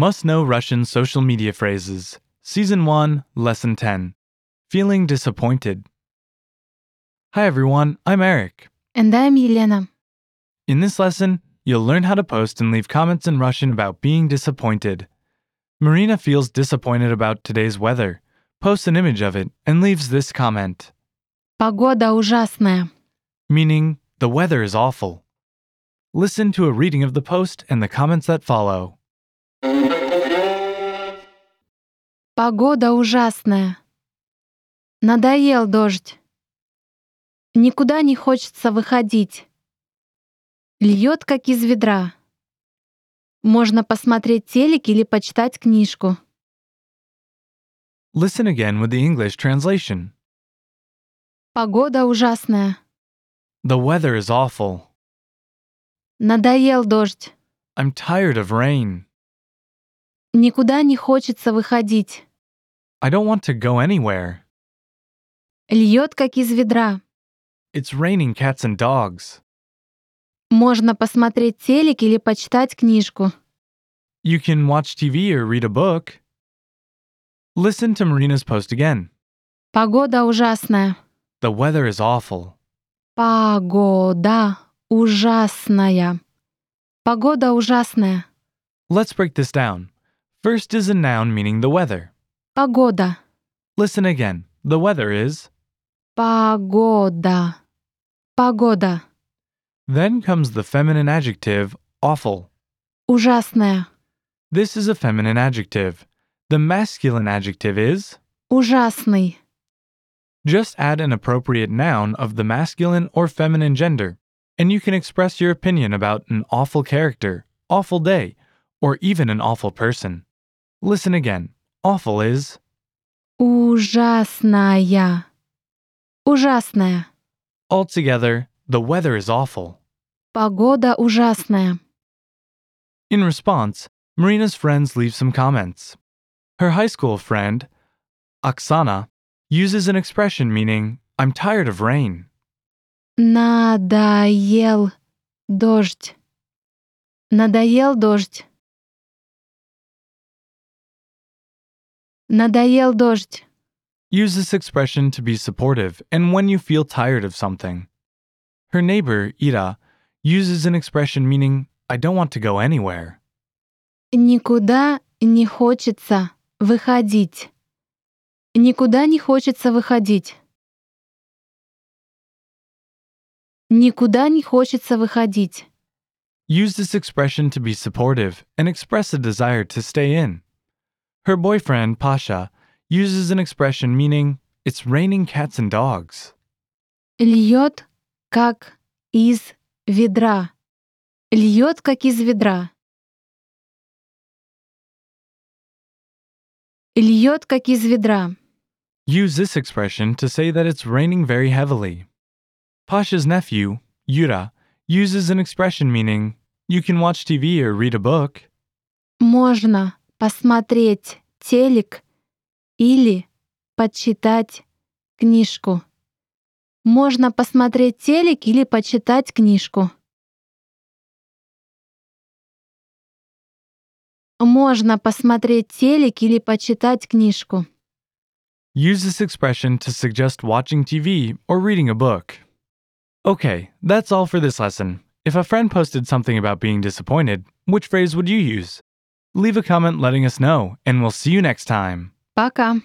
Must Know Russian Social Media Phrases, Season 1, Lesson 10 Feeling Disappointed. Hi everyone, I'm Eric. And I'm Елена. In this lesson, you'll learn how to post and leave comments in Russian about being disappointed. Marina feels disappointed about today's weather, posts an image of it, and leaves this comment, Погода ужасная. meaning the weather is awful. Listen to a reading of the post and the comments that follow. Погода ужасная. Надоел дождь. Никуда не хочется выходить. Льет, как из ведра. Можно посмотреть телек или почитать книжку. Listen again with the English translation. Погода ужасная. The weather is awful. Надоел дождь. I'm tired of rain. Никуда не хочется выходить. I don't want to go anywhere. Льет, как из ведра. It's raining cats and dogs. Можно посмотреть телек или почитать книжку. You can watch TV or read a book. Listen to Marina's post again. Погода ужасная. The weather is awful. Погода ужасная. Погода ужасная. Let's break this down. First is a noun meaning the weather. Погода. Listen again. The weather is. Погода. Погода. Then comes the feminine adjective awful. Ужасная. This is a feminine adjective. The masculine adjective is. Ужасный. Just add an appropriate noun of the masculine or feminine gender, and you can express your opinion about an awful character, awful day, or even an awful person. Listen again. Awful is. Ужасная. Ужасная. Altogether, the weather is awful. Погода ужасная. In response, Marina's friends leave some comments. Her high school friend, Oksana, uses an expression meaning, I'm tired of rain. Надоел дождь. Надоел дождь. Надоел дождь. Use this expression to be supportive and when you feel tired of something. Her neighbor, Ira, uses an expression meaning, I don't want to go anywhere. Никуда не хочется выходить. Никуда не хочется выходить. Никуда не хочется выходить. Use this expression to be supportive and express a desire to stay in. Her boyfriend, Pasha, uses an expression meaning, it's raining cats and dogs. Льет, как из ведра. Льет, как из ведра. Льет, как из ведра. Use this expression to say that it's raining very heavily. Pasha's nephew, Yura, uses an expression meaning, you can watch TV or read a book. Можно Посмотреть телек или почитать книжку. Можно посмотреть телек или почитать книжку. Можно посмотреть телек или почитать книжку. Use this expression to suggest watching TV or reading a book. Okay, that's all for this lesson. If a friend posted something about being disappointed, which phrase would you use? leave a comment letting us know, and we'll see you next time. Baka.